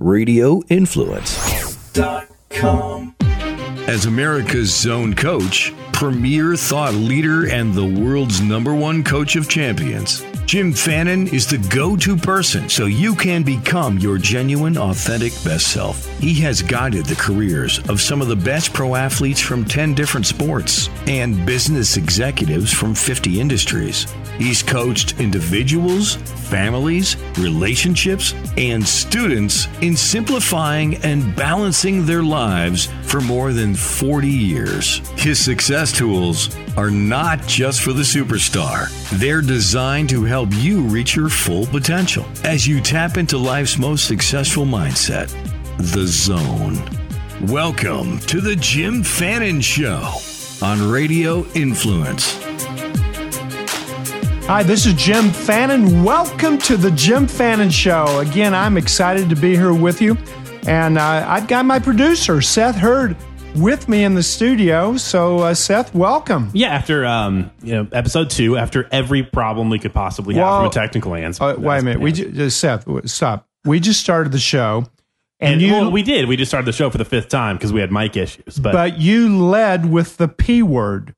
radioinfluence.com. As America's zone coach, premier thought leader, and the world's number one coach of champions, Jim Fannin is the go to person so you can become your genuine, authentic best self. He has guided the careers of some of the best pro athletes from 10 different sports and business executives from 50 industries. He's coached individuals, families, relationships, and students in simplifying and balancing their lives for more than 40 years. His success tools are not just for the superstar, they're designed to help you reach your full potential as you tap into life's most successful mindset the zone. Welcome to the Jim Fannin Show on Radio Influence. Hi, this is Jim Fannin. Welcome to the Jim Fannin Show. Again, I'm excited to be here with you. And uh, I've got my producer, Seth Hurd, with me in the studio. So, uh, Seth, welcome. Yeah, after um, you know, episode two, after every problem we could possibly have Well, from a technical answer. Uh, wait a minute. We ju- uh, Seth, stop. We just started the show. And, and you, well, we did. We just started the show for the fifth time because we had mic issues. But, but you led with the P word.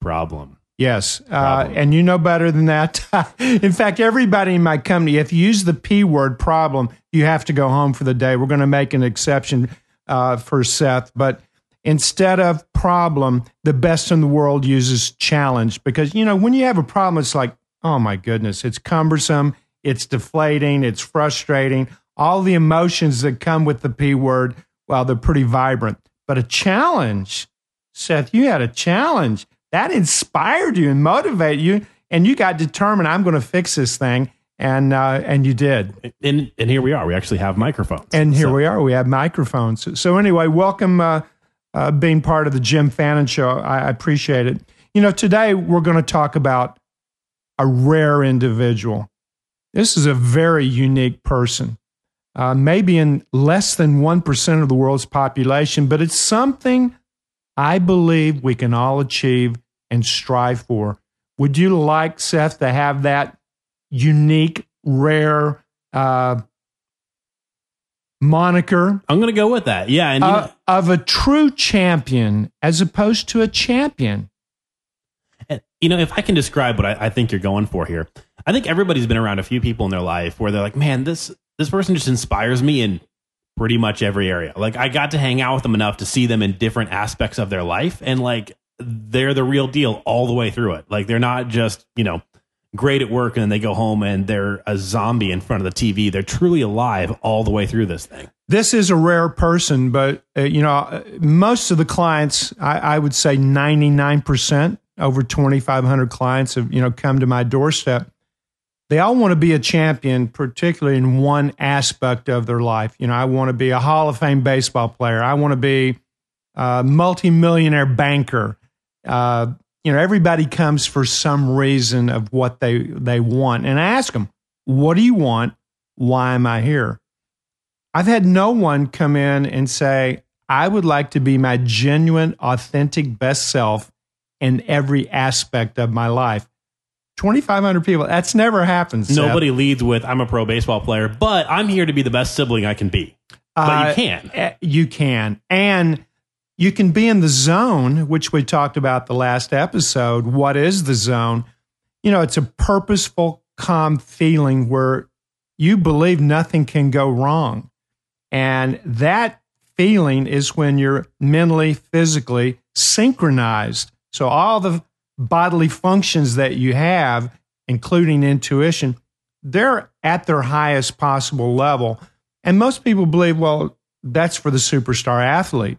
problem. Yes, uh, and you know better than that. in fact, everybody in my company, if you use the P word problem, you have to go home for the day. We're going to make an exception uh, for Seth, but instead of problem, the best in the world uses challenge because you know when you have a problem, it's like, oh my goodness, it's cumbersome, it's deflating, it's frustrating. All the emotions that come with the P word, well, they're pretty vibrant. But a challenge, Seth, you had a challenge that inspired you and motivated you, and you got determined. I'm going to fix this thing, and uh, and you did. And and here we are. We actually have microphones. And here So- we are. We have microphones. So, so anyway, welcome uh, uh, being part of the Jim Fannin Show. I, appreciate it. You know, today we're going to talk about a rare individual. This is a very unique person, uh, maybe in less than 1% of the world's population, but it's something I believe we can all achieve and strive for. Would you like, Seth, to have that unique, rare uh, moniker I'm going to go with that. Yeah, and you uh, of a true champion as opposed to a champion? You know, if I can describe what I, I think you're going for here, I think everybody's been around a few people in their life where they're like, man, this this person just inspires me in pretty much every area. Like I got to hang out with them enough to see them in different aspects of their life, and like they're the real deal all the way through it. Like they're not just you know great at work and then they go home and they're a zombie in front of the TV. They're truly alive all the way through this thing. This is a rare person, but uh, you know, uh, most of the clients, I, I would say 99%, over 2,500 clients have, you know, come to my doorstep. They all want to be a champion, particularly in one aspect of their life. You know, I want to be a Hall of Fame baseball player. I want to be a multimillionaire banker. Uh, you know, everybody comes for some reason of what they they want, and I ask them, "What do you want? Why am I here?" I've had no one come in and say, I would like to be my genuine, authentic best self in every aspect of my life. 2,500 people, that's never happened. Seth. Nobody leads with "I'm a pro baseball player," but I'm here to be the best sibling I can be. But Uh, you can. eh, You can. And you can be in the zone, which we talked about the last episode. What is the zone? You know, it's a purposeful, calm feeling where you believe nothing can go wrong. And that feeling is when you're mentally, physically synchronized. So all the bodily functions that you have, including intuition, they're at their highest possible level. And most people believe, well, that's for the superstar athlete.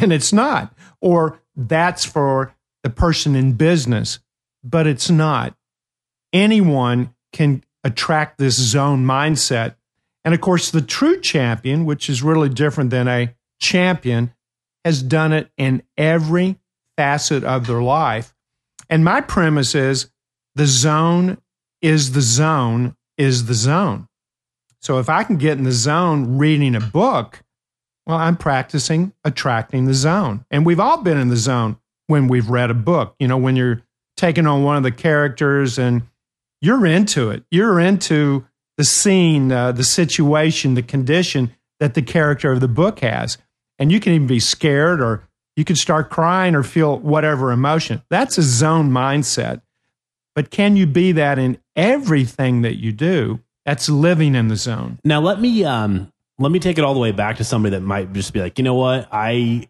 And it's not. Or that's for the person in business, but it's not. Anyone can attract this zone mindset. And of course, the true champion, which is really different than a champion, has done it in every facet of their life. And my premise is the zone is the zone is the zone. So if I can get in the zone reading a book, well, I'm practicing attracting the zone. And we've all been in the zone when we've read a book. You know, when you're taking on one of the characters and you're into it, you're into the scene, uh, the situation, the condition. that the character of the book has. And you can even be scared or you can start crying or feel whatever emotion. That's a zone mindset. But can you be that in everything that you do? That's living in the zone. Now let me um let me take it all the way back to somebody that might just be like, you know what, I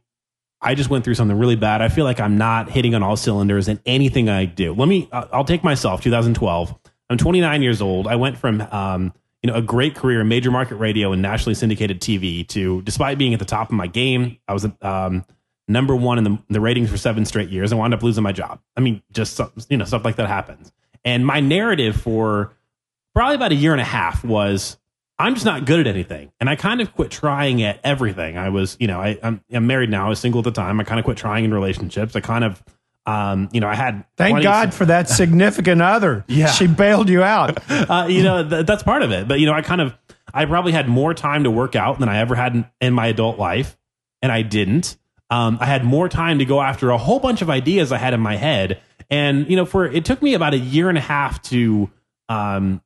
I just went through something really bad. I feel like I'm not hitting on all cylinders in anything I do. Let me I'll take myself 2012. I'm 29 years old. I went from um you know a great career in major market radio and nationally syndicated TV to despite being at the top of my game, I was um number one in the, the ratings for seven straight years and wound up losing my job. I mean, just you know stuff like that happens. And my narrative for probably about a year and a half was I'm just not good at anything. And I kind of quit trying at everything. I was, you know, I, am married now. I was single at the time. I kind of quit trying in relationships. I kind of, um, you know, I had. Thank God of, for that significant other. Yeah. She bailed you out. uh, you know, th- that's part of it. But, you know, I kind of, I probably had more time to work out than I ever had in, in my adult life. And I didn't. Um, I had more time to go after a whole bunch of ideas I had in my head. And, you know, for it took me about a year and a half to, um,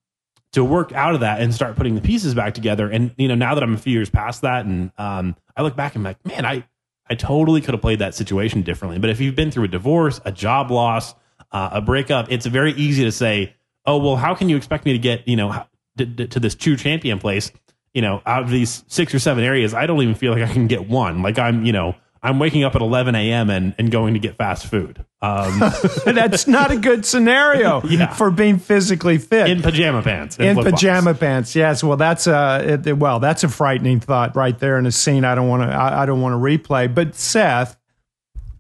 to work out of that and start putting the pieces back together. And you know, now that I'm a few years past that, and um, I look back and I'm like, man, I I totally could have played that situation differently. But if you've been through a divorce, a job loss, uh, a breakup, it's very easy to say, oh well, how can you expect me to get you know to, to this true champion place? You know, out of these six or seven areas, I don't even feel like I can get one. Like I'm, you know, I'm waking up at 11 a.m. and, and going to get fast food. Um, That's not a good scenario yeah. for being physically fit in pajama pants. In pajama pants, yes. Well, that's a it, well, that's a frightening thought right there in a scene. I don't want to. I, I don't want to replay. But Seth,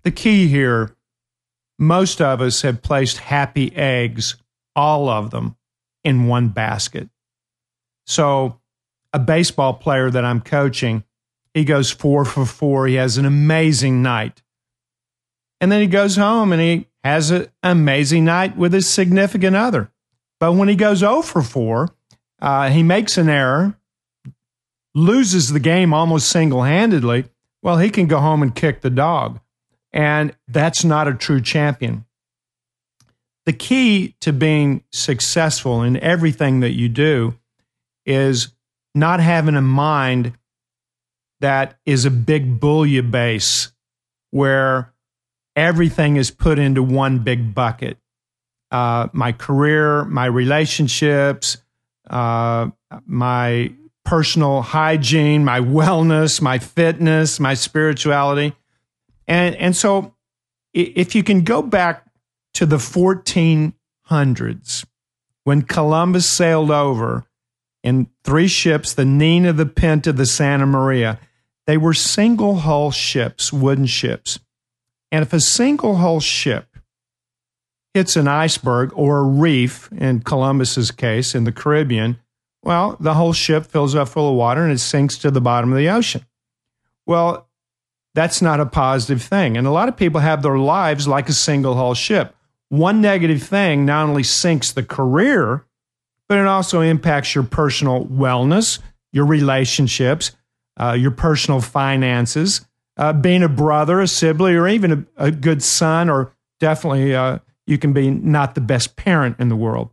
the key here, most of us have placed happy eggs, all of them, in one basket. So, a baseball player that I'm coaching he goes four for four. He has an amazing night. And then he goes home and he has an amazing night with his significant other. But when he goes 0 for 4, uh, he makes an error, loses the game almost single handedly. Well, he can go home and kick the dog. And that's not a true champion. The key to being successful in everything that you do is not having a mind that is a big bouillabaisse where everything is put into one big bucket. Uh, my career, my relationships, uh, my personal hygiene, my wellness, my fitness, my spirituality. And, and so if you can go back to the 1400s when Columbus sailed over in three ships, the Nina, the Pinta, the Santa Maria, they were single hull ships, wooden ships. And if a single hull ship hits an iceberg or a reef, in Columbus's case, in the Caribbean, well, the whole ship fills up full of water and it sinks to the bottom of the ocean. Well, that's not a positive thing. And a lot of people have their lives like a single hull ship. One negative thing not only sinks the career, but it also impacts your personal wellness, your relationships, uh, your personal finances, uh, being a brother, a sibling, or even a, a good son, or definitely uh, you can be not the best parent in the world.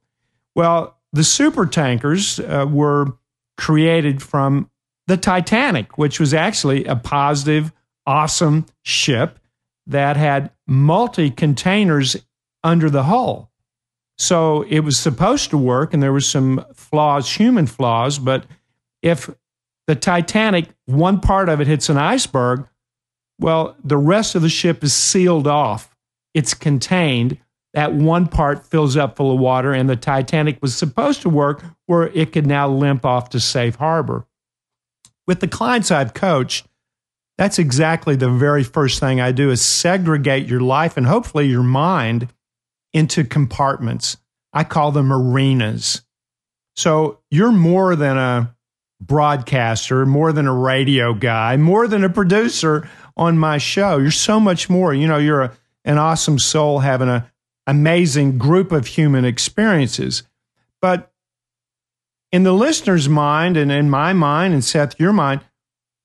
Well, the super tankers uh, were created from the Titanic, which was actually a positive, awesome ship that had multi containers under the hull. So it was supposed to work, and there was some flaws, human flaws. But if the Titanic, one part of it hits an iceberg. Well, the rest of the ship is sealed off. It's contained. That one part fills up full of water, and the Titanic was supposed to work where it could now limp off to safe harbor. With the clients I've coached, that's exactly the very first thing I do is segregate your life and hopefully your mind into compartments. I call them arenas. So you're more than a broadcaster, more than a radio guy, more than a producer on my show. You're so much more. You know, you're a, an awesome soul having an amazing group of human experiences. But in the listener's mind and in my mind and Seth, your mind,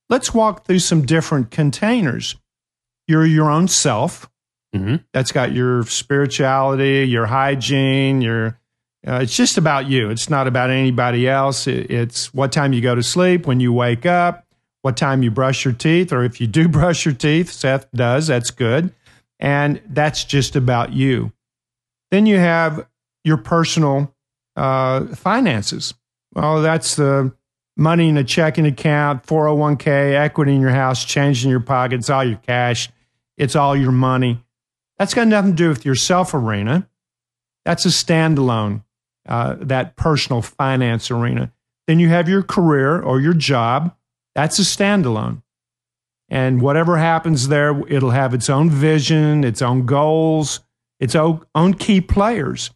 let's walk through some different containers. You're your own self. Mm-hmm. That's got your spirituality, your hygiene, your uh, it's just about you. It's not about anybody else. It, it's what time you go to sleep, when you wake up, what time you brush your teeth, or if you do brush your teeth, Seth does, that's good. And that's just about you. Then you have your personal uh, finances. Well, that's the money in a checking account, 401k, equity in your house, change in your pockets, all your cash, it's all your money. That's got nothing to do with your self arena. That's a standalone, uh, that personal finance arena. Then you have your career or your job. That's a standalone. And whatever happens there, it'll have its own vision, its own goals, its own, key players.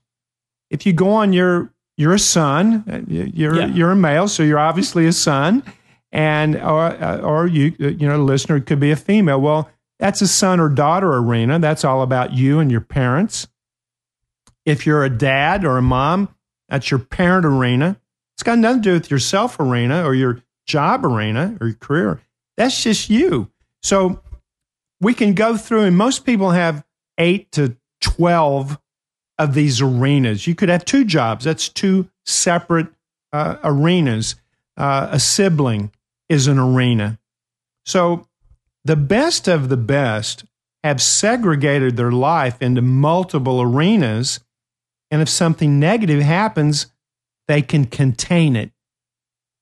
If you go on your you're a son, uh, you're yeah. you're a male, so you're obviously a son, and or uh, or you uh, you know, listener could be a female. Well, that's a son or daughter arena. That's all about you and your parents. If you're a dad or a mom, that's your parent arena. It's got nothing to do with your self arena or your job arena or your career. That's just you. So we can go through, and most people have eight to 12 of these arenas. You could have two jobs, that's two separate uh, arenas. Uh, a sibling is an arena. So the best of the best have segregated their life into multiple arenas. And if something negative happens, they can contain it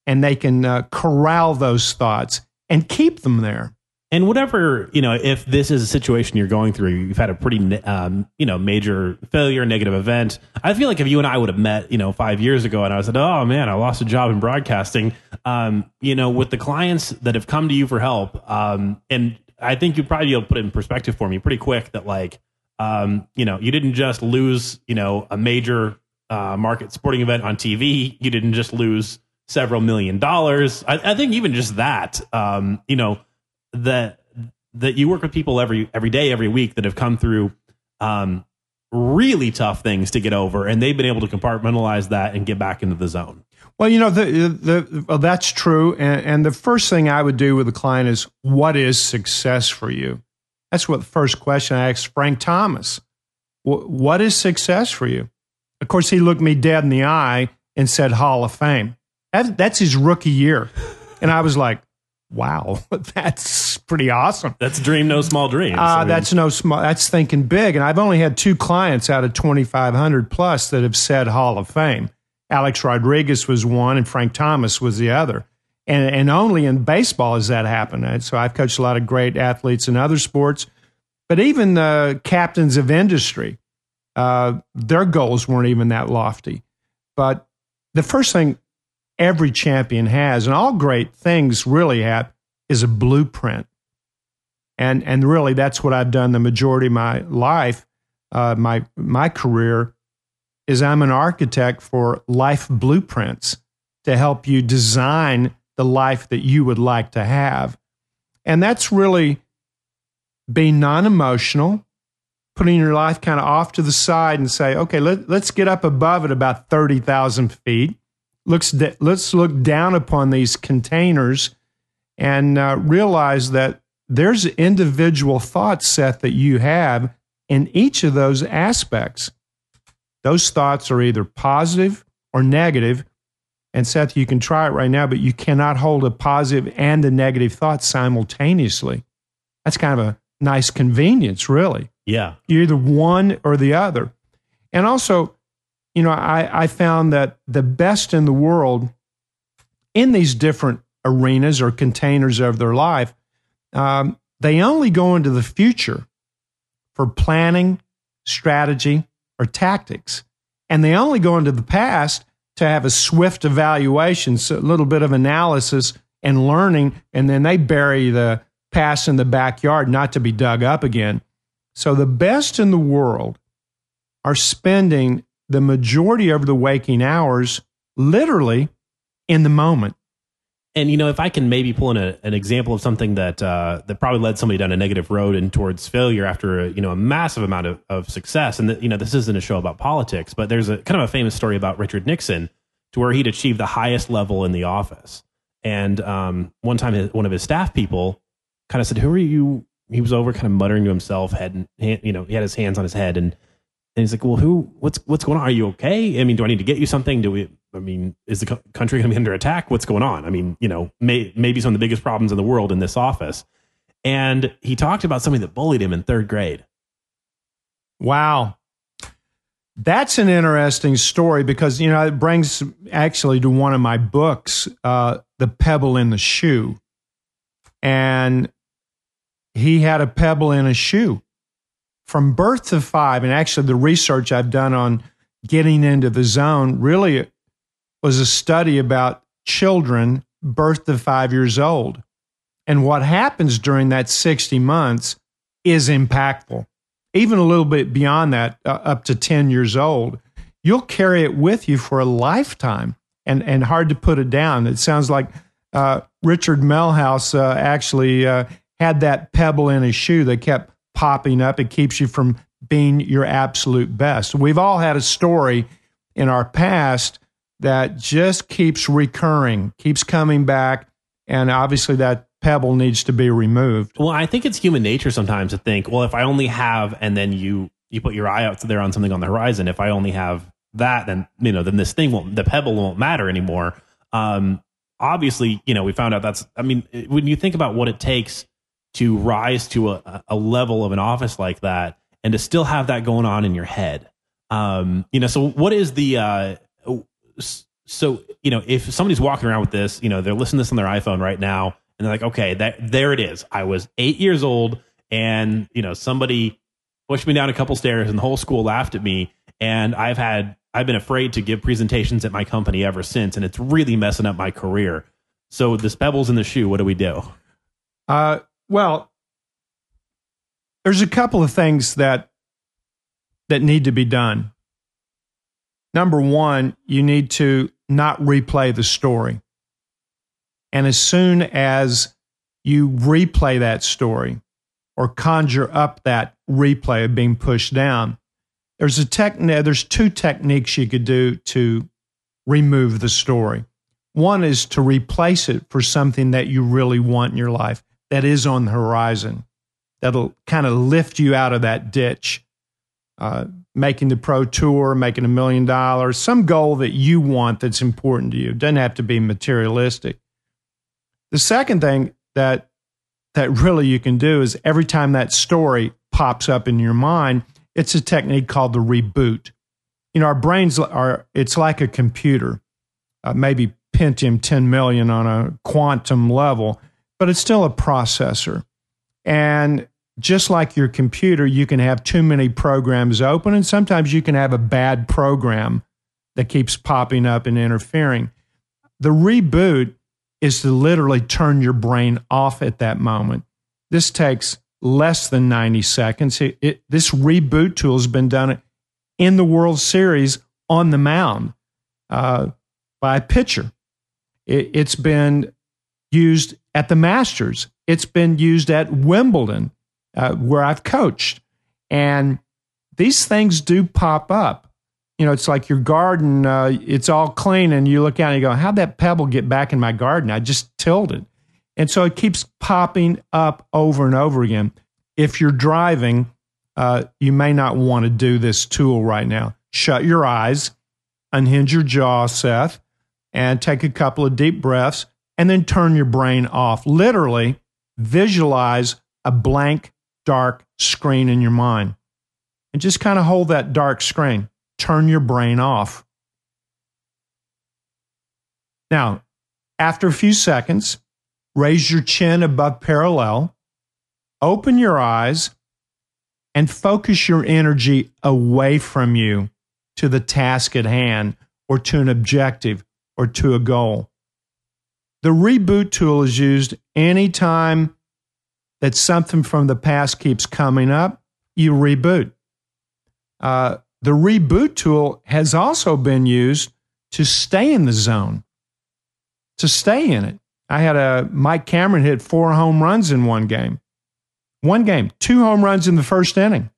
and they can uh, corral those thoughts and keep them there. And whatever, you know, if this is a situation you're going through, you've had a pretty, um, you know, major failure, negative event. I feel like if you and I would have met, you know, five years ago and I said, oh man, I lost a job in broadcasting, um, you know, with the clients that have come to you for help, um, and I think you'd probably be able to put it in perspective for me pretty quick that like, um, you know, you didn't just lose, you know, a major uh, market sporting event on TV. You didn't just lose several million dollars. I, I think even just that, um, you know, that that you work with people every every day, every week that have come through um, really tough things to get over, and they've been able to compartmentalize that and get back into the zone. Well, you know, the, the, well, that's true. And, and, the first thing I would do with a client is, what is success for you? That's what the first question I asked Frank Thomas. What is success for you? Of course, he looked me dead in the eye and said, Hall of Fame. That, that's his rookie year. And I was like, wow, that's pretty awesome. That's a dream no small dreams. Uh, I mean, that's no small. That's thinking big. And I've only had two clients out of 2,500 plus that have said Hall of Fame. Alex Rodriguez was one, and Frank Thomas was the other. And, and only in baseball has that happened. So I've coached a lot of great athletes in other sports, but even the captains of industry, uh, their goals weren't even that lofty. But the first thing every champion has, and all great things really have, is a blueprint. And, and really, that's what I've done the majority of my life, uh, my, my career, is I'm an architect for life blueprints to help you design the life that you would like to have. And that's really being non emotional, putting your life kind of off to the side and say, okay, let, let's get up above it about 30,000 feet looks let's look down upon these containers and uh, realize that there's individual thought set that you have in each of those aspects. Those thoughts are either positive or negative. And Seth, you can try it right now, but you cannot hold a positive and a negative thought simultaneously. That's kind of a nice convenience, really. Yeah. You're either one or the other. And also, you know, I, I found that the best in the world in these different arenas or containers of their life, um, they only go into the future for planning, strategy, or tactics. And they only go into the past to have a swift evaluation, so a little bit of analysis and learning, and then they bury the past in the backyard, not to be dug up again. So the best in the world are spending the majority of the waking hours literally in the moment. And you know, if I can maybe pull in a, an example of something that uh, that probably led somebody down a negative road and towards failure after a, you know a massive amount of, of success, and the, you know this isn't a show about politics, but there's a kind of a famous story about Richard Nixon to where he'd achieved the highest level in the office, and um, one time his, one of his staff people kind of said, "Who are you?" He was over, kind of muttering to himself, head, you know, he had his hands on his head, and and he's like, well, who, what's, what's going on? Are you okay? I mean, do I need to get you something? Do we, I mean, is the country going to be under attack? What's going on? I mean, you know, may, maybe some of the biggest problems in the world in this office. And he talked about somebody that bullied him in third grade. Wow. That's an interesting story because, you know, it brings actually to one of my books, uh, The Pebble in the Shoe. And he had a pebble in a shoe from birth to five. And actually, the research I've done on getting into the zone really was a study about children birth to five years old. And what happens during that 60 months is impactful even a little bit beyond that, uh, up to 10 years old, you'll carry it with you for a lifetime and, and hard to put it down. It sounds like uh, Richard Milhous uh, actually uh, had that pebble in his shoe that kept popping up. It keeps you from being your absolute best. We've all had a story in our past that just keeps recurring, keeps coming back. And obviously, that pebble needs to be removed. Well, I think it's human nature sometimes to think, well, if I only have, and then you you put your eye out there on something on the horizon. If I only have that, then you know, then this thing won't, the pebble won't matter anymore. Um, obviously, you know, we found out that's. I mean, when you think about what it takes to rise to a, a level of an office like that, and to still have that going on in your head, um, you know, so what is the uh, so you know, if somebody's walking around with this, you know, they're listening to this on their iPhone right now and they're like, okay, that there it is. I was eight years old, and you know somebody pushed me down a couple stairs, and the whole school laughed at me. And I've had I've been afraid to give presentations at my company ever since, and it's really messing up my career. So this pebbles in the shoe. What do we do? Uh, well, there's a couple of things that that need to be done. Number one, you need to not replay the story. And as soon as you replay that story or conjure up that replay of being pushed down, there's a technique, there's two techniques you could do to remove the story. One is to replace it for something that you really want in your life that is on the horizon, that'll kind of lift you out of that ditch. Uh, making the pro tour, making a million dollars, some goal that you want that's important to you. It doesn't have to be materialistic. The second thing that that really you can do is every time that story pops up in your mind, it's a technique called the reboot. You know, our brains are it's like a computer, uh, maybe Pentium 10 million on a quantum level, but it's still a processor. And just like your computer, you can have too many programs open, and sometimes you can have a bad program that keeps popping up and interfering. The reboot is to literally turn your brain off at that moment. This takes less than 90 seconds. It, it, this reboot tool has been done in the World Series on the mound uh, by a pitcher. It, it's been used at the Masters. It's been used at Wimbledon, uh, where I've coached. And these things do pop up you know, it's like your garden, uh, it's all clean, and you look out and you go, How'd that pebble get back in my garden? I just tilled it. And so it keeps popping up over and over again. If you're driving, uh, you may not want to do this tool right now. Shut your eyes, unhinge your jaw, Seth, and take a couple of deep breaths, and then turn your brain off. Literally, visualize a blank, dark screen in your mind and just kind of hold that dark screen turn your brain off. Now, after a few seconds, raise your chin above parallel, open your eyes, and focus your energy away from you to the task at hand or to an objective or to a goal. The reboot tool is used anytime that something from the past keeps coming up, you reboot. Uh, the reboot tool has also been used to stay in the zone, to stay in it. I had a Mike Cameron hit four home runs in one game. One game, two home runs in the first inning.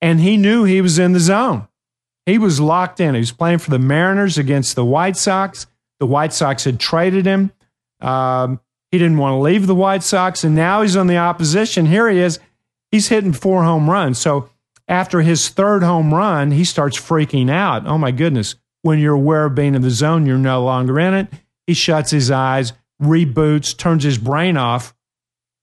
And he knew he was in the zone. He was locked in. He was playing for the Mariners against the White Sox. The White Sox had traded him. Um, he didn't want to leave the White Sox, and now he's on the opposition. Here he is. He's hitting four home runs. So after his third home run, he starts freaking out. Oh my goodness, when you're aware of being in the zone, you're no longer in it. He shuts his eyes, reboots, turns his brain off,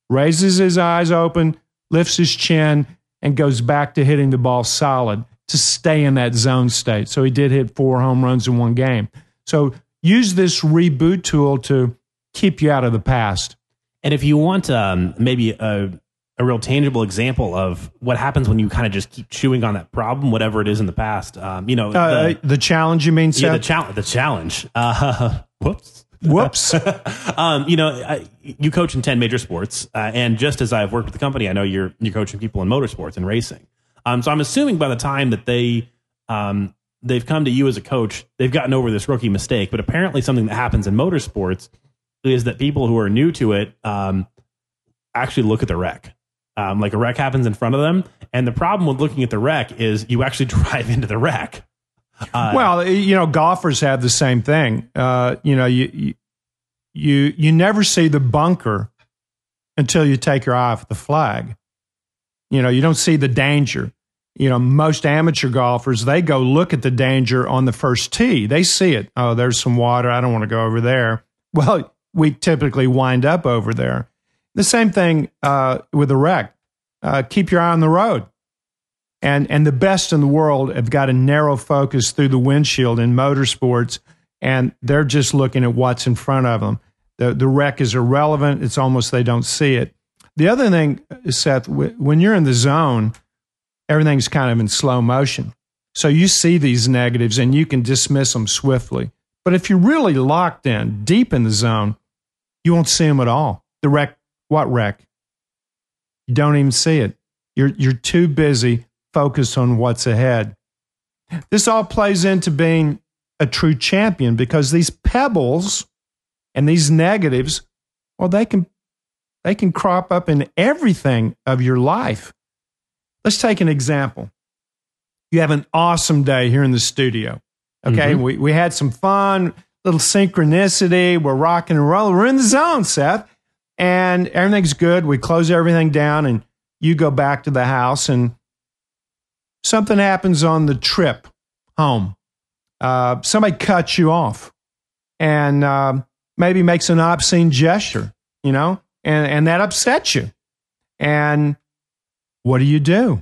raises his eyes open, lifts his chin, and goes back to hitting the ball solid to stay in that zone state. So he did hit four home runs in one game. So use this reboot tool to keep you out of the past. And if you want um, maybe a, a real tangible example of what happens when you kind of just keep chewing on that problem, whatever it is in the past, um, you know, uh, the, the, challenge, you mean, Seth? Yeah, the, challenge. the challenge. Uh, whoops. Whoops. um, you know, I, you coach in 10 major sports. Uh, and just as I've worked with the company, I know you're, you're coaching people in motorsports and racing. Um, so I'm assuming by the time that they, um, they've come to you as a coach, they've gotten over this rookie mistake. But apparently, something that happens in motorsports is that people who are new to it um, actually look at the wreck. Um, like a wreck happens in front of them, and the problem with looking at the wreck is you actually drive into the wreck. Uh, well, you know, golfers have the same thing. Uh, you know, you you you never see the bunker until you take your eye off the flag. You know, you don't see the danger. You know, most amateur golfers, they go look at the danger on the first tee. They see it. Oh, there's some water. I don't want to go over there. Well, we typically wind up over there. The same thing uh, with a wreck. Uh, keep your eye on the road. And, and the best in the world have got a narrow focus through the windshield in motorsports, and they're just looking at what's in front of them. The, the wreck is irrelevant. It's almost they don't see it. The other thing, Seth, when you're in the zone, everything's kind of in slow motion. So you see these negatives and you can dismiss them swiftly. But if you're really locked in, deep in the zone, you won't see them at all. The wreck, what wreck? You don't even see it. You're, you're too busy focused on what's ahead. This all plays into being a true champion because these pebbles and these negatives, well, they can, they can crop up in everything of your life. Let's take an example. You have an awesome day here in the studio. Okay. Mm-hmm. We, we had some fun little synchronicity. We're rocking and rolling. We're in the zone, Seth. And everything's good. We close everything down and you go back to the house and something happens on the trip home. Uh, somebody cuts you off and uh, maybe makes an obscene gesture, you know, and, and that upsets you. And what do you do?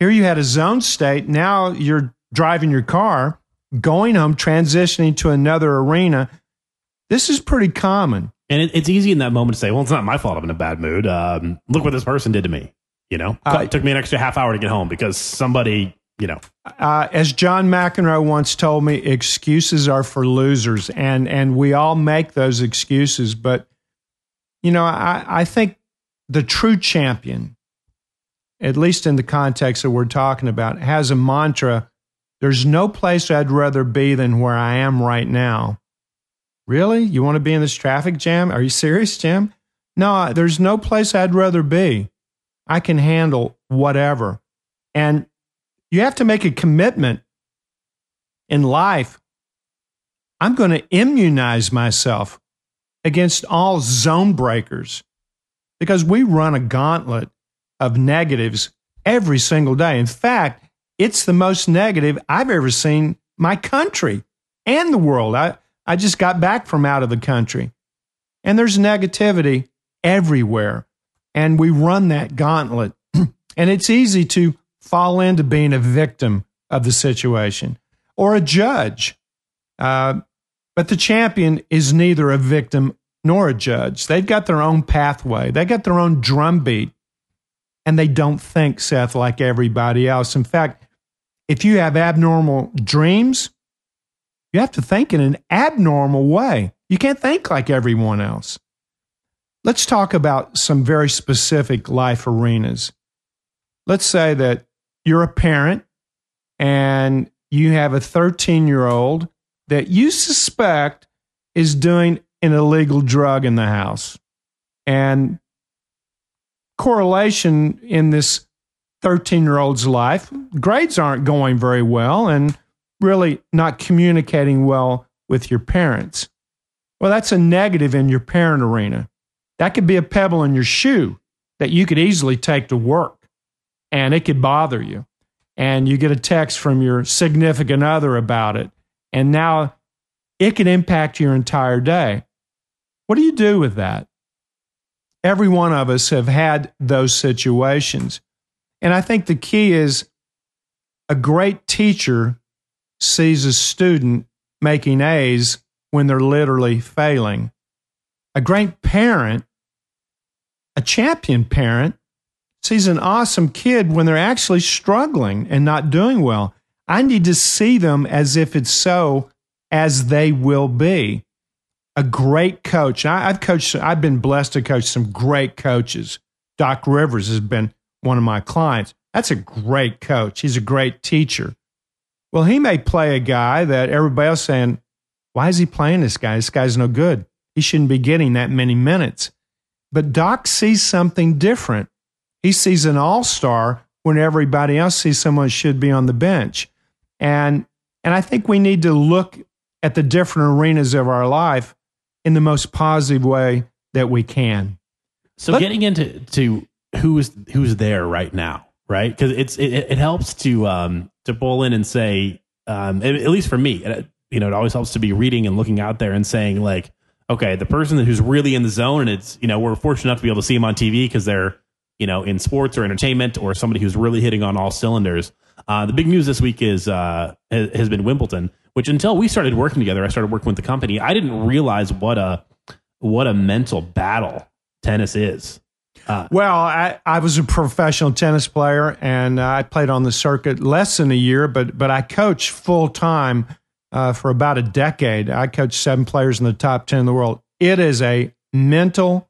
Here you had a zone state. Now you're driving your car going home, transitioning to another arena. This is pretty common. And it, it's easy in that moment to say, well, it's not my fault I'm in a bad mood. Um, look what this person did to me. You know, uh, it took me an extra half hour to get home because somebody, you know. Uh, as John McEnroe once told me, excuses are for losers. And, and we all make those excuses. But, you know, I, I think the true champion, at least in the context that we're talking about, has a mantra there's no place I'd rather be than where I am right now. Really? You want to be in this traffic jam? Are you serious, Jim? No, there's no place I'd rather be. I can handle whatever. And you have to make a commitment in life. I'm going to immunize myself against all zone breakers because we run a gauntlet of negatives every single day. In fact, it's the most negative I've ever seen my country and the world. I, I just got back from out of the country. And there's negativity everywhere. And we run that gauntlet. and it's easy to fall into being a victim of the situation or a judge. Uh, but the champion is neither a victim nor a judge. They've got their own pathway, they got their own drumbeat, and they don't think, Seth, like everybody else. In fact, if you have abnormal dreams, you have to think in an abnormal way. You can't think like everyone else. Let's talk about some very specific life arenas. Let's say that you're a parent and you have a 13 year old that you suspect is doing an illegal drug in the house. And correlation in this 13 year old's life, grades aren't going very well and really not communicating well with your parents. Well, that's a negative in your parent arena. That could be a pebble in your shoe that you could easily take to work and it could bother you. and you get a text from your significant other about it. And now it can impact your entire day. What do you do with that? Every one of us have had those situations. And I think the key is a great teacher sees a student making A's when they're literally failing. A great parent, a champion parent, sees an awesome kid when they're actually struggling and not doing well. I need to see them as if it's so as they will be. A great coach. I, have coached, I've been blessed to coach some great coaches. Doc Rivers has been one of my clients. That's a great coach. He's a great teacher. Well, he may play a guy that everybody else saying, why is he playing this guy? This guy's no good. He shouldn't be getting that many minutes. But Doc sees something different. He sees an all star when everybody else sees someone should be on the bench. And, and I think we need to look at the different arenas of our life in the most positive way that we can. So but, getting into to who's who's there right now, right? Because it's it, it, helps to um to pull in and say um at, least for me, you know, it always helps to be reading and looking out there and saying like, okay, the person who's really in the zone, and it's you know we're fortunate enough to be able to see them on TV because they're you know, in sports or entertainment or somebody who's really hitting on all cylinders. Uh, the big news this week is uh, has been Wimbledon, which until we started working together, I started working with the company. I didn't realize what a what a mental battle tennis is. Uh, well, I, I was a professional tennis player and uh, I played on the circuit less than a year, but but I coached full time uh, for about a decade. I coached seven players in the top ten in the world. It is a mental,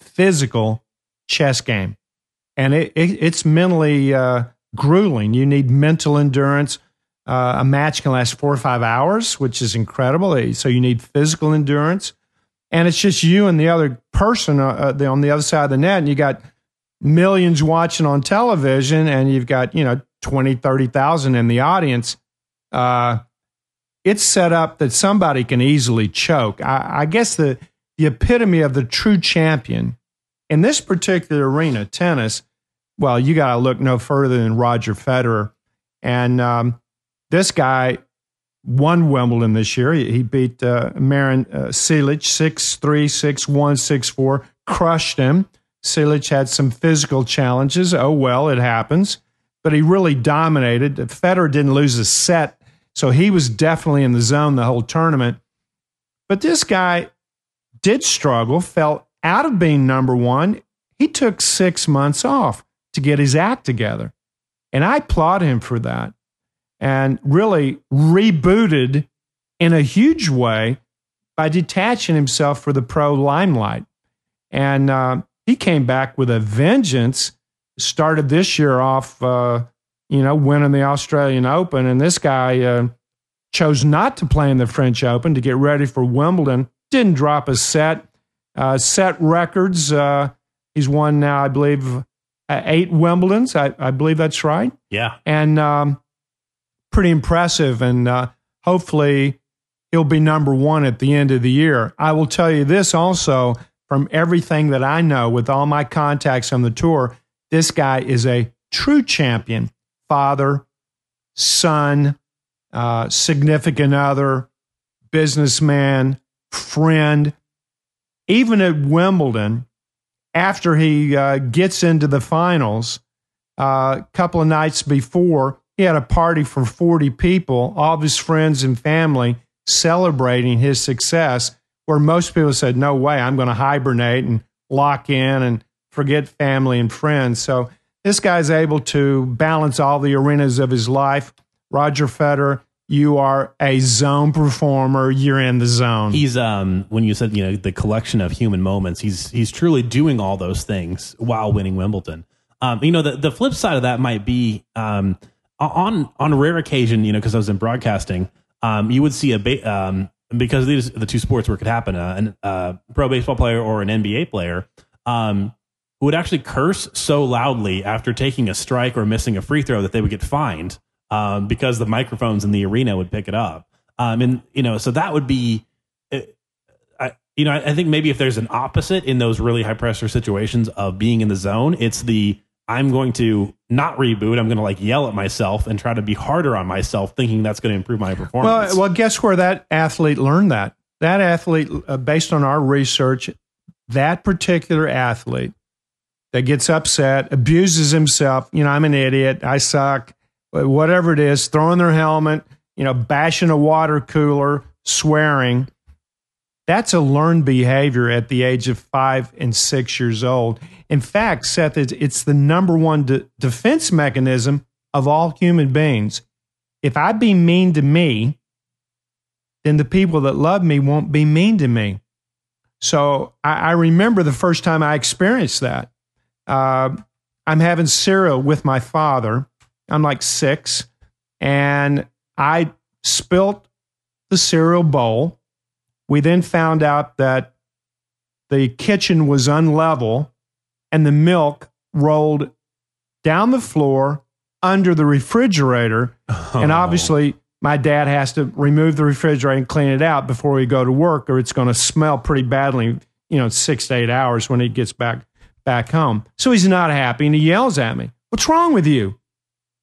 physical chess game and it, it, it's mentally uh, grueling. You need mental endurance. Uh, a match can last four or five hours, which is incredible. So you need physical endurance, and it's just you and the other person uh, uh on the other side of the net, and you got millions watching on television, and you've got you know 20, 30,000 in the audience. Uh, it's set up that somebody can easily choke. I, I guess the the epitome of the true champion in this particular arena, tennis, well, you got to look no further than Roger Federer. And um, this guy won Wimbledon this year. He, he beat uh, Marin uh, Cilic 6 3, 6 1, 6 4, crushed him. Cilic had some physical challenges. Oh, well, it happens. But he really dominated. Federer didn't lose a set, so he was definitely in the zone the whole tournament. But this guy did struggle, felt out of being number one, he took six months off to get his act together. And I applaud him for that and really rebooted in a huge way by detaching himself for the pro limelight. And uh, he came back with a vengeance, started this year off, uh, you know, winning the Australian Open. And this guy uh, chose not to play in the French Open to get ready for Wimbledon, didn't drop a set uh, set records. Uh, he's won now, I believe, uh, eight Wimbledons. I, I, believe that's right. Yeah. And um, pretty impressive. And uh, hopefully he'll be number one at the end of the year. I will tell you this also from everything that I know with all my contacts on the tour, this guy is a true champion, father, son, uh, significant other, businessman, friend even at Wimbledon, after he uh, gets into the finals, a uh, couple of nights before, he had a party for 40 people, all of his friends and family celebrating his success, where most people said, No way, I'm going to hibernate and lock in and forget family and friends. So this guy's able to balance all the arenas of his life. Roger Federer you are a zone performer. You're in the zone. He's um when you said you know the collection of human moments. He's he's truly doing all those things while winning Wimbledon. Um, you know the the flip side of that might be um on on rare occasion you know because I was in broadcasting um you would see a ba- um because these are the two sports where it could happen uh, uh, pro baseball player or an NBA player um would actually curse so loudly after taking a strike or missing a free throw that they would get fined um, because the microphones in the arena would pick it up. Um, and you know, so that would be, uh, I, you know, I, I think maybe if there's an opposite in those really high pressure situations of being in the zone, it's the I'm going to not reboot. I'm going to like yell at myself and try to be harder on myself, thinking that's going to improve my performance. Well, well, guess where that athlete learned that? That athlete, uh, based on our research, that particular athlete that gets upset, abuses himself, you know, I'm an idiot, I suck, whatever it is, throwing their helmet, you know, bashing a water cooler, swearing. That's a learned behavior at the age of five and six years old. In fact, Seth, it's, the number one de- defense mechanism of all human beings. If I be mean to me, then the people that love me won't be mean to me. So I, I remember the first time I experienced that. Uh, I'm having cereal with my father. I'm like six, and I spilt the cereal bowl. We then found out that the kitchen was unlevel and the milk rolled down the floor under the refrigerator. Oh. And obviously, my dad has to remove the refrigerator and clean it out before we go to work, or it's going to smell pretty badly, you know, six to eight hours when he gets back back home. So he's not happy and he yells at me. What's wrong with you?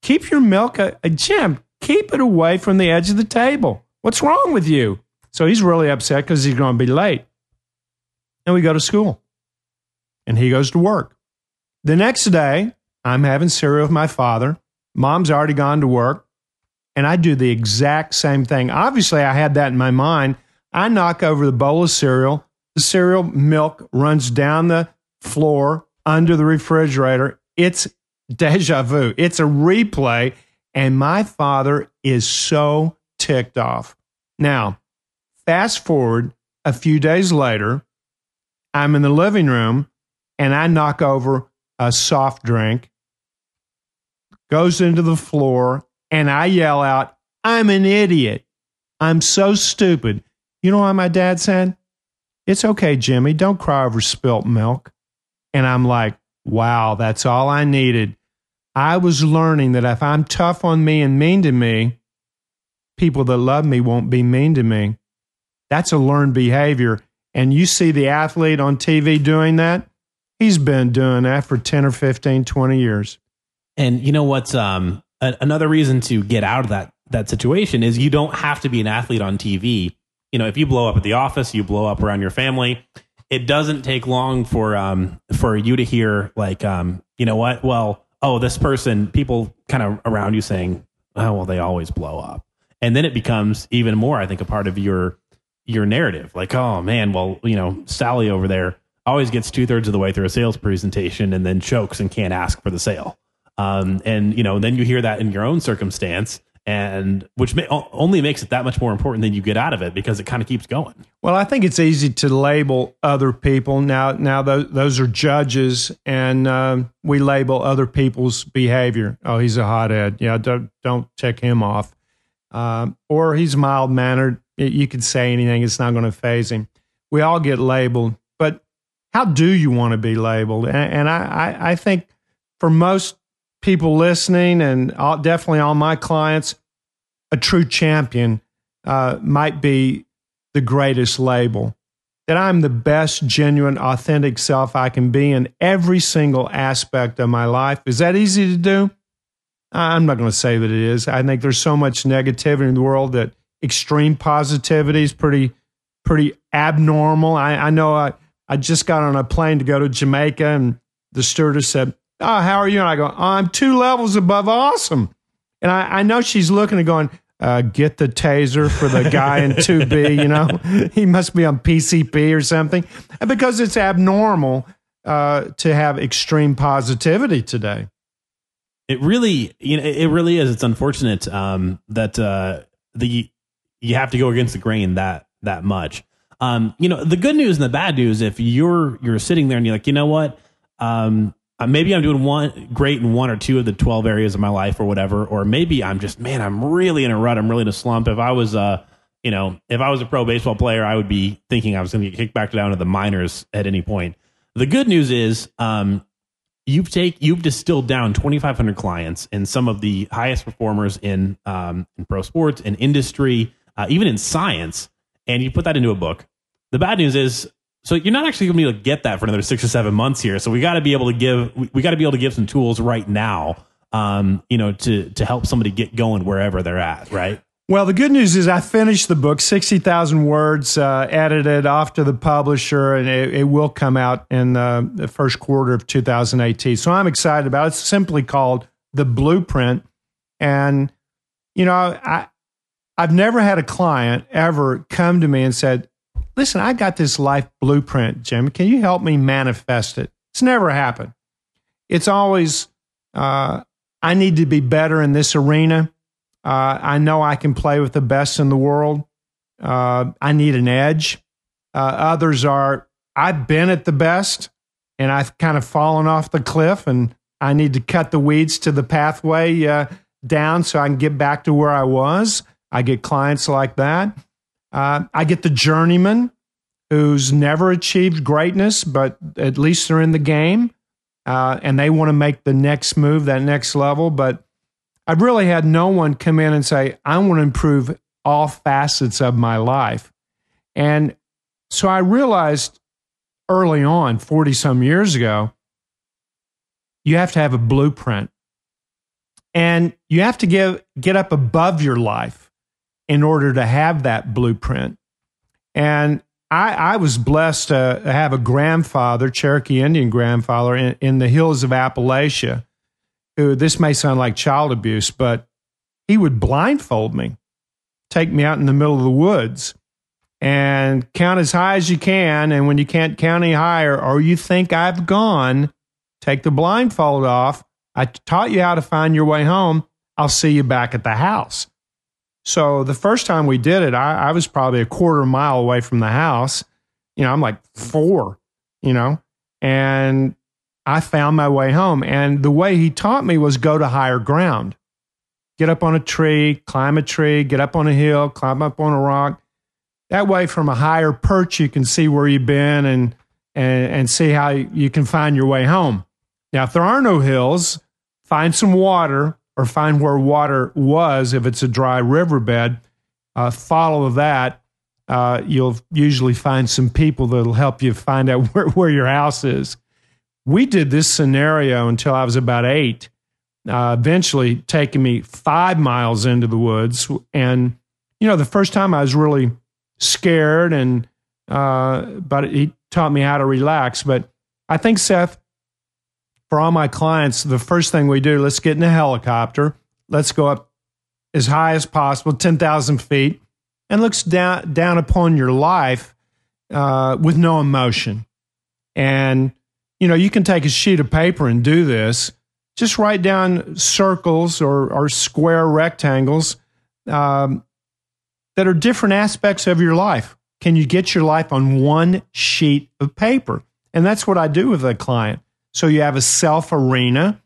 Keep your milk, a, a Jim, keep it away from the edge of the table. What's wrong with you? So he's really upset because he's going to be late. And we go to school and he goes to work. The next day, I'm having cereal with my father. Mom's already gone to work. And I do the exact same thing. Obviously, I had that in my mind. I knock over the bowl of cereal. The cereal milk runs down the floor under the refrigerator. It's deja vu. It's a replay. And my father is so ticked off. Now, fast forward a few days later, I'm in the living room and I knock over a soft drink, goes into the floor, and I yell out, I'm an idiot. I'm so stupid. You know why my dad said? It's okay, Jimmy. Don't cry over spilt milk. And I'm like, wow, that's all I needed. I was learning that if I'm tough on me and mean to me, people that love me won't be mean to me. That's a learned behavior. And you see the athlete on TV doing that, he's been doing that for 10 or 15, 20 years. And you know what's um, a- another reason to get out of that that situation is you don't have to be an athlete on TV. You know, if you blow up at the office, you blow up around your family, it doesn't take long for um for you to hear like um you know what well oh this person people kind of around you saying oh well they always blow up and then it becomes even more i think a part of your your narrative like oh man well you know sally over there always gets two-thirds of the way through a sales presentation and then chokes and can't ask for the sale um, and you know then you hear that in your own circumstance and which may, only makes it that much more important than you get out of it because it kind of keeps going. Well, I think it's easy to label other people now. Now those, those are judges, and um, we label other people's behavior. Oh, he's a hothead. Yeah, don't don't tick him off. Um, or he's mild mannered. You can say anything; it's not going to faze him. We all get labeled, but how do you want to be labeled? And, and I, I, I think for most people listening and all, definitely all my clients, a true champion uh, might be the greatest label. That I'm the best, genuine, authentic self I can be in every single aspect of my life. Is that easy to do? I'm not going to say that it is. I think there's so much negativity in the world that extreme positivity is pretty, pretty abnormal. I, I know I, I just got on a plane to go to Jamaica, and the stewardess said, oh, how are you? And I go, oh, I'm two levels above awesome. And I, I know she's looking and going, uh, get the taser for the guy in 2B, you know, he must be on PCP or something And because it's abnormal uh, to have extreme positivity today. It really, you know, it really is. It's unfortunate um, that uh, the you have to go against the grain that that much. Um, you know, the good news and the bad news. If you're you're sitting there and you're like, you know what, um, uh, maybe I'm doing one great in one or two of the 12 areas of my life or whatever, or maybe I'm just, man, I'm really in a rut. I'm really in a slump. If I was, uh, you know, if I was a pro baseball player, I would be thinking I was going to get kicked back down to the minors at any point. The good news is, um, you've take you've distilled down 2,500 clients and some of the highest performers in um, in pro sports, in industry, uh, even in science, and you put that into a book. The bad news is so you're not actually going to be able to get that for another six or seven months here. So we got to be able to give we, we got to be able to give some tools right now um, you know, to to help somebody get going wherever they're at, right? Well, the good news is I finished the book, 60,000 words, uh, edited off to the publisher, and it, it will come out in uh, the first quarter of 2018. So I'm excited about it. It's simply called The Blueprint. And, you know, I, I've never had a client ever come to me and said, listen, I got this life blueprint, Jim. Can you help me manifest it? It's never happened. It's always, uh, I need to be better in this arena. Uh, I know I can play with the best in the world. Uh, I need an edge. Uh, others are, I've been at the best and I've kind of fallen off the cliff and I need to cut the weeds to the pathway uh, down so I can get back to where I was. I get clients like that. Uh, I get the journeyman who's never achieved greatness, but at least they're in the game uh, and they want to make the next move, that next level. But I've really had no one come in and say, I want to improve all facets of my life. And so I realized early on, 40 some years ago, you have to have a blueprint. And you have to give, get up above your life in order to have that blueprint. And I, I was blessed to have a grandfather, Cherokee Indian grandfather, in, in the hills of Appalachia who this may sound like child abuse, but he would blindfold me, take me out in the middle of the woods, and count as high as you can. And when you can't count any higher, or you think I've gone, take the blindfold off. I taught you how to find your way home. I'll see you back at the house. So the first time we did it, I, I was probably a quarter mile away from the house. You know, I'm like four, you know, and I found my way home. And the way he taught me was go to higher ground. Get up on a tree, climb a tree, get up on a hill, climb up on a rock. That way, from a higher perch, you can see where you've been and, and, and see how you can find your way home. Now, if there are no hills, find some water or find where water was if it's a dry riverbed. Uh, follow that. Uh, you'll usually find some people that'll help you find out where, where your house is we did this scenario until I was about eight, uh, eventually taking me five miles into the woods. And, you know, the first time I was really scared, and, uh, but he taught me how to relax. But I think, Seth, for all my clients, the first thing we do, let's get in a helicopter, let's go up as high as possible, 10,000 feet, and looks down, down upon your life uh, with no emotion. And, you know, you can take a sheet of paper and do this. Just write down circles or, or square rectangles um, that are different aspects of your life. Can you get your life on one sheet of paper? And that's what I do with a client. So you have a self arena,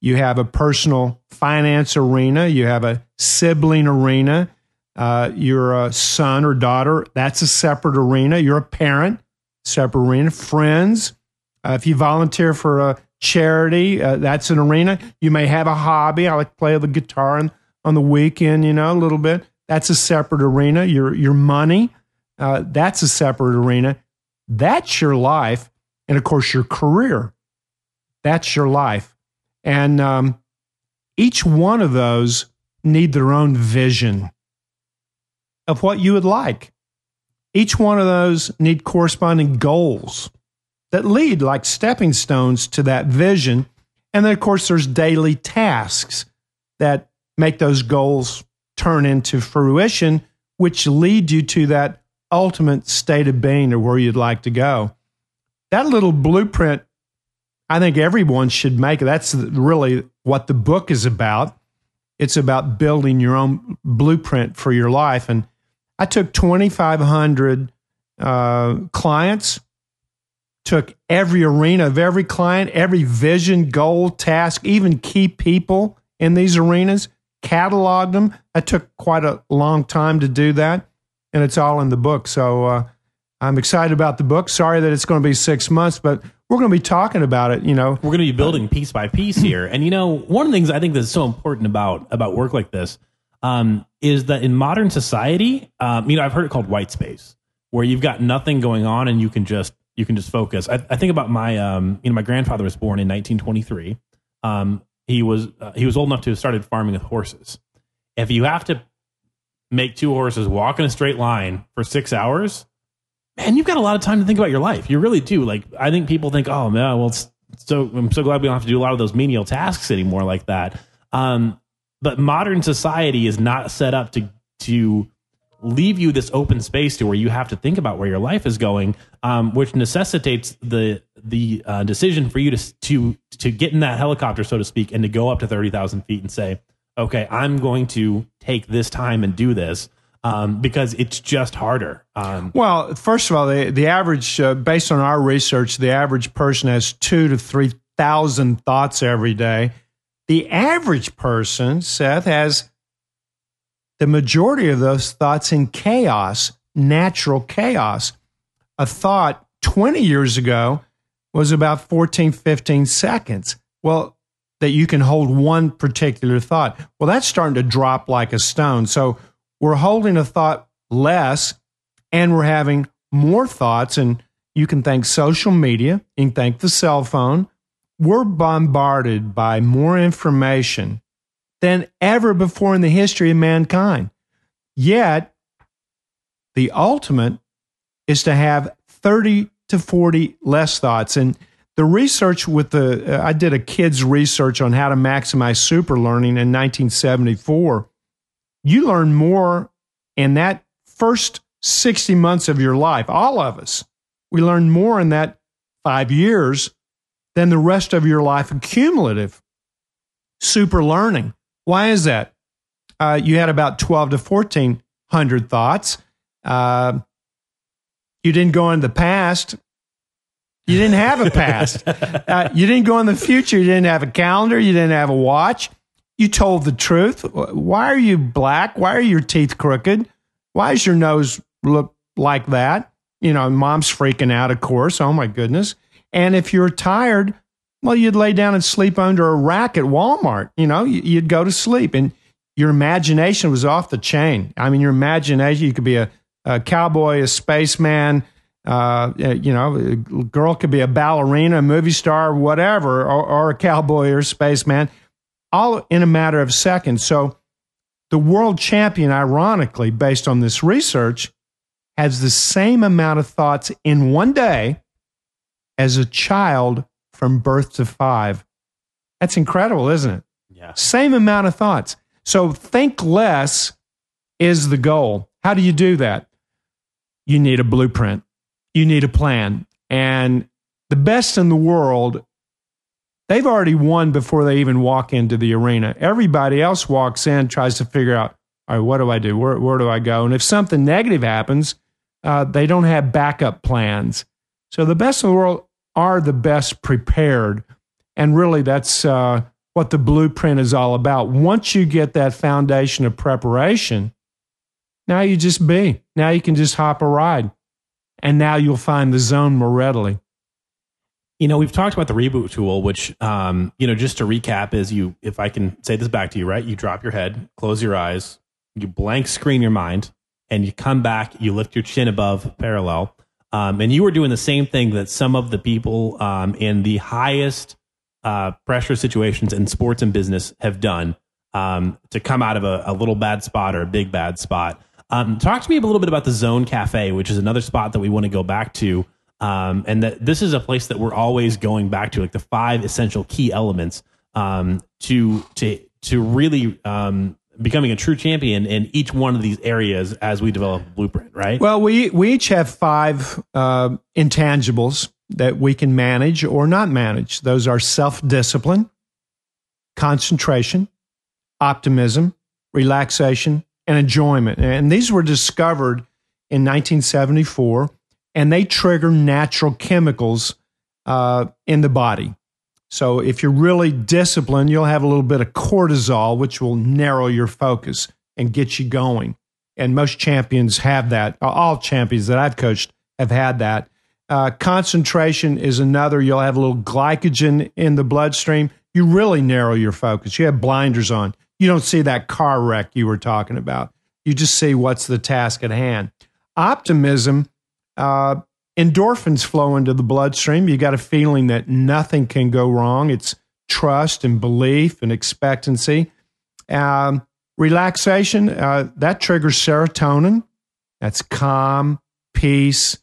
you have a personal finance arena, you have a sibling arena, uh, you're a son or daughter, that's a separate arena. You're a parent, separate arena. Friends, uh, if you volunteer for a charity, uh, that's an arena. You may have a hobby. I like to play the guitar on, on the weekend, you know, a little bit. That's a separate arena. Your, your money, uh, that's a separate arena. That's your life. And of course, your career. That's your life. And um, each one of those need their own vision of what you would like. Each one of those need corresponding goals that lead like stepping stones to that vision. And then, of course, there's daily tasks that make those goals turn into fruition, which lead you to that ultimate state of being or where you'd like to go. That little blueprint, I think everyone should make. That's really what the book is about. It's about building your own blueprint for your life. And I took 2,500 uh, clients took every arena of every client, every vision, goal, task, even key people in these arenas, cataloged them. It took quite a long time to do that, and it's all in the book. So uh, I'm excited about the book. Sorry that it's going to be six months, but we're going to be talking about it. You know, we're going to be building piece by piece here. And you know, one of the things I think that's so important about about work like this um, is that in modern society, um, you know, I've heard it called white space, where you've got nothing going on and you can just you can just focus. I, I think about my, um, you know, my grandfather was born in 1923. Um, he was uh, he was old enough to have started farming with horses. If you have to make two horses walk in a straight line for six hours, man, you've got a lot of time to think about your life. You really do. Like I think people think, oh man, well, so I'm so glad we don't have to do a lot of those menial tasks anymore like that. Um, but modern society is not set up to to leave you this open space to where you have to think about where your life is going, um, which necessitates the the uh, decision for you to to to get in that helicopter, so to speak, and to go up to thirty thousand feet and say, okay, I'm going to take this time and do this. Um, because it's just harder. Um, well, first of all, the, the average, uh, based on our research, the average person has two to 3,000 thoughts every day. The average person, Seth, has the majority of those thoughts in chaos, natural chaos. A thought 20 years ago was about 14, 15 seconds. Well, that you can hold one particular thought. Well, that's starting to drop like a stone. So we're holding a thought less and we're having more thoughts. And you can thank social media, you can thank the cell phone. We're bombarded by more information than ever before in the history of mankind. Yet, the ultimate is to have 30 to 40 less thoughts. And the research with the, uh, I did a kid's research on how to maximize super learning in 1974. You learn more in that first 60 months of your life, all of us. We learn more in that five years than the rest of your life cumulative super learning. Why is that? Uh, you had about 12 to 1400 thoughts. Uh, you didn't go in the past. You didn't have a past. uh, you didn't go in the future. You didn't have a calendar. You didn't have a watch. You told the truth. Why are you black? Why are your teeth crooked? Why does your nose look like that? You know, mom's freaking out, of course. Oh my goodness. And if you're tired, well, you'd lay down and sleep under a rack at Walmart. You know, you'd go to sleep and your imagination was off the chain. I mean, your imagination, you could be a, a cowboy, a spaceman, uh, you know, a girl could be a ballerina, a movie star, whatever, or, or a cowboy or a spaceman, all in a matter of seconds. So the world champion, ironically, based on this research, has the same amount of thoughts in one day as a child from birth to five. That's incredible, isn't it? Yeah. Same amount of thoughts. So think less is the goal. How do you do that? You need a blueprint, you need a plan. And the best in the world, they've already won before they even walk into the arena. Everybody else walks in, tries to figure out, all right, what do I do? Where, where do I go? And if something negative happens, uh, they don't have backup plans. So the best in the world are the best prepared. And really, that's uh, what the blueprint is all about. Once you get that foundation of preparation, now you just be. Now you can just hop a ride. And now you'll find the zone more readily. You know, we've talked about the reboot tool, which, um, you know, just to recap, is you, if I can say this back to you, right? You drop your head, close your eyes, you blank screen your mind, and you come back, you lift your chin above parallel, um, and you were doing the same thing that some of the people um, in the highest uh, pressure situations in sports and business have done um, to come out of a, a, little bad spot or a big bad spot. Um, talk to me a little bit about the Zone Cafe, which is another spot that we want to go back to. Um, and that this is a place that we're always going back to, like the five essential key elements um, to to to really becoming a true champion in each one of these areas as we develop a blueprint, right? Well, we we each have five uh, intangibles that we can manage or not manage. Those are self discipline, concentration, optimism, relaxation, and enjoyment. And these were discovered in 1974, and they trigger natural chemicals uh, in the body. So if you're really disciplined, you'll have a little bit of cortisol, which will narrow your focus and get you going. And most champions have that. All champions that I've coached have had that. Uh, concentration is another. You'll have a little glycogen in the bloodstream. You really narrow your focus. You have blinders on. You don't see that car wreck you were talking about. You just see what's the task at hand. Optimism, uh, endorphins flow into the bloodstream. You got a feeling that nothing can go wrong. It's trust and belief and expectancy. Um, relaxation, uh, that triggers serotonin. That's calm, peace,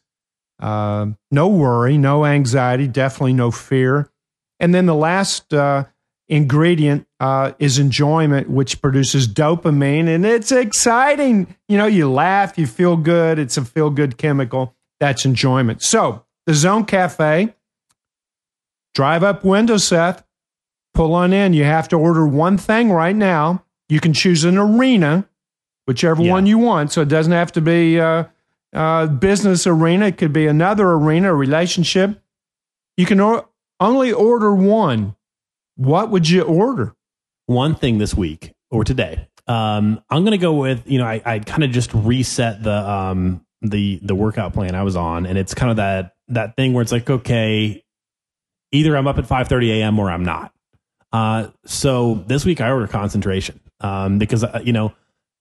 uh, no worry, no anxiety, definitely no fear. And then the last uh, ingredient uh, is enjoyment, which produces dopamine, and it's exciting. You know, you laugh, you feel good. It's a feel good chemical. That's enjoyment. So, the Zone Cafe, drive up window, Seth, pull on in. You have to order one thing right now. You can choose an arena, whichever Yeah. one you want. So, it doesn't have to be uh, uh, business arena, it could be another arena, a relationship. You can or- only order one. What would you order? one thing this week or today. Um, I'm gonna go with you know I, I kind of just reset the um the the workout plan I was on, and it's kind of that that thing where it's like okay, either I'm up at 5:30 a.m. or I'm not. Uh, so this week I order concentration um, because uh, you know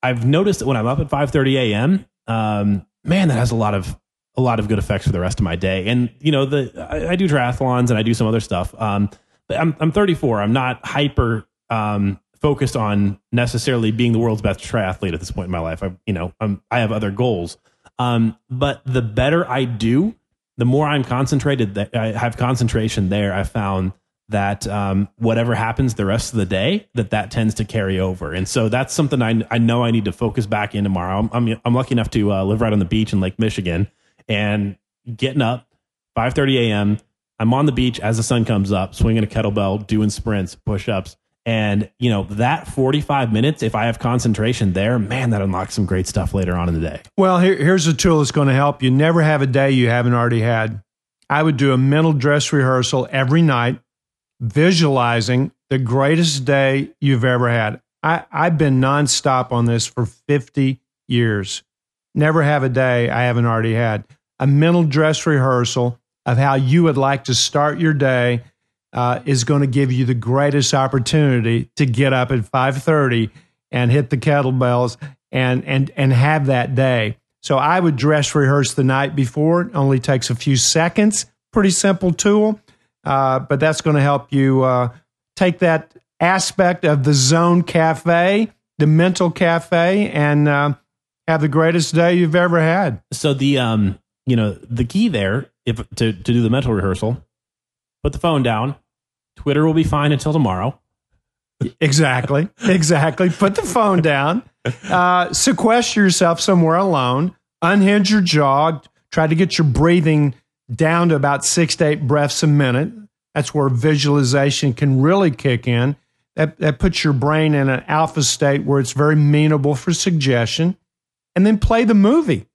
I've noticed that when I'm up at 5:30 a.m. Um, man, that has a lot of a lot of good effects for the rest of my day. And you know the I, I do triathlons and I do some other stuff. Um, but I'm I'm 34. I'm not hyper um, focused on necessarily being the world's best triathlete at this point in my life. I, you know, I'm, I have other goals. Um, but the better I do, the more I'm concentrated, that I have concentration there. I found that um, whatever happens the rest of the day, that that tends to carry over. And so that's something I, I know I need to focus back in tomorrow. I'm, I'm, I'm lucky enough to uh, live right on the beach in Lake Michigan and getting up 5:30 a.m. I'm on the beach as the sun comes up, swinging a kettlebell, doing sprints, push-ups, and you know that 45 minutes. If I have concentration there, man, that unlocks some great stuff later on in the day. Well, here, here's a tool that's going to help you. Never have a day you haven't already had. I would do a mental dress rehearsal every night, visualizing the greatest day you've ever had. I, I've been nonstop on this for 50 years. Never have a day I haven't already had. A mental dress rehearsal of how you would like to start your day uh, is going to give you the greatest opportunity to get up at 5:30 and hit the kettlebells and and and have that day. So I would dress rehearse the night before. It only takes a few seconds. Pretty simple tool, uh, but that's going to help you uh, take that aspect of the Zone Cafe, the mental cafe, and uh, have the greatest day you've ever had. So the um, you know, the key there, if to to do the mental rehearsal, put the phone down. Twitter will be fine until tomorrow. Exactly. Exactly. Put the phone down. Uh, sequester yourself somewhere alone. Unhinge your jaw. Try to get your breathing down to about six to eight breaths a minute. That's where visualization can really kick in. That, that puts your brain in an alpha state where it's very amenable for suggestion. And then play the movie.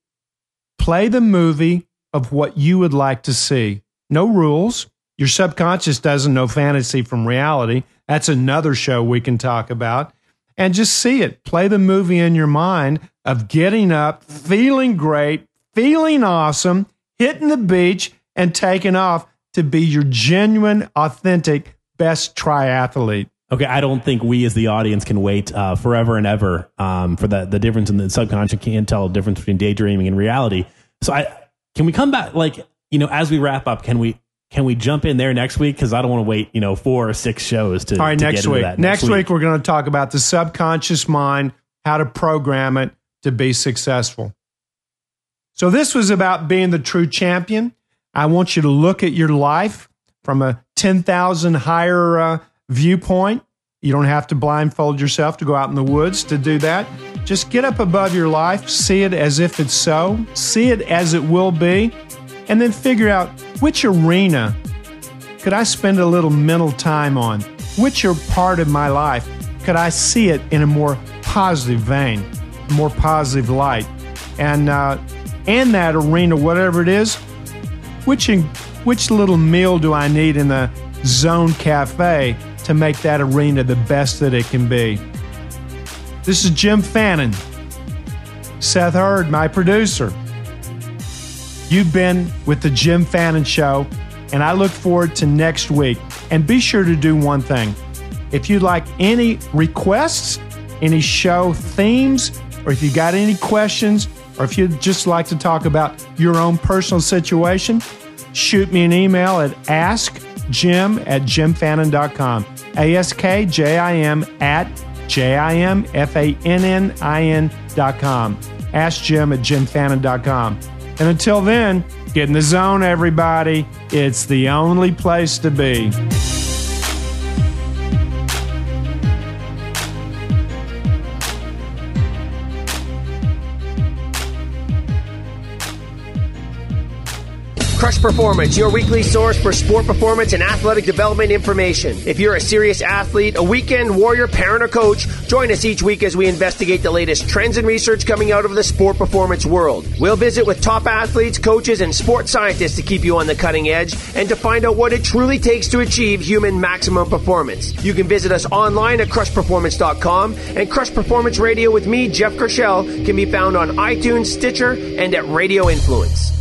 Play the movie of what you would like to see. No rules. Your subconscious doesn't know fantasy from reality. That's another show we can talk about. And just see it. Play the movie in your mind of getting up, feeling great, feeling awesome, hitting the beach, and taking off to be your genuine, authentic best triathlete. Okay, I don't think we as the audience can wait uh, forever and ever um, for the the difference in the subconscious can't tell the difference between daydreaming and reality. So I can we come back like you know as we wrap up can we can we jump in there next week because I don't want to wait you know four or six shows to All right, to next get into week. Next, week, we're going to talk about the subconscious mind, how to program it to be successful. So, this was about being the true champion. I want you to look at your life from a 10,000 higher uh, viewpoint. You don't have to blindfold yourself to go out in the woods to do that. Just get up above your life, see it as if it's so, see it as it will be, and then figure out which arena could I spend a little mental time on? Which part of my life? Could I see it in a more positive vein, more positive light? And uh, in that arena, whatever it is, which in, which little meal do I need in the Zone Cafe to make that arena the best that it can be? This is Jim Fannin. Seth Hurd, my producer. You've been with the Jim Fannin Show, and I look forward to next week. And be sure to do one thing. If you'd like any requests, any show themes, or if you got any questions, or if you'd just like to talk about your own personal situation, shoot me an email at askjim at jimfannin.com. A-S-K-J-I-M at J-I-M-F-A-N-N-I-N dot com. Ask Jim at jimfannin.com. And until then, get in the zone, everybody. It's the only place to be. Crush Performance, your weekly source for sport performance and athletic development information. If you're a serious athlete, a weekend warrior, parent, or coach, join us each week as we investigate the latest trends and research coming out of the sport performance world. We'll visit with top athletes, coaches, and sports scientists to keep you on the cutting edge and to find out what it truly takes to achieve human maximum performance. You can visit us online at crushperformance.com and Crush Performance Radio with me, Jeff Kershell, can be found on iTunes, Stitcher, and at Radio Influence.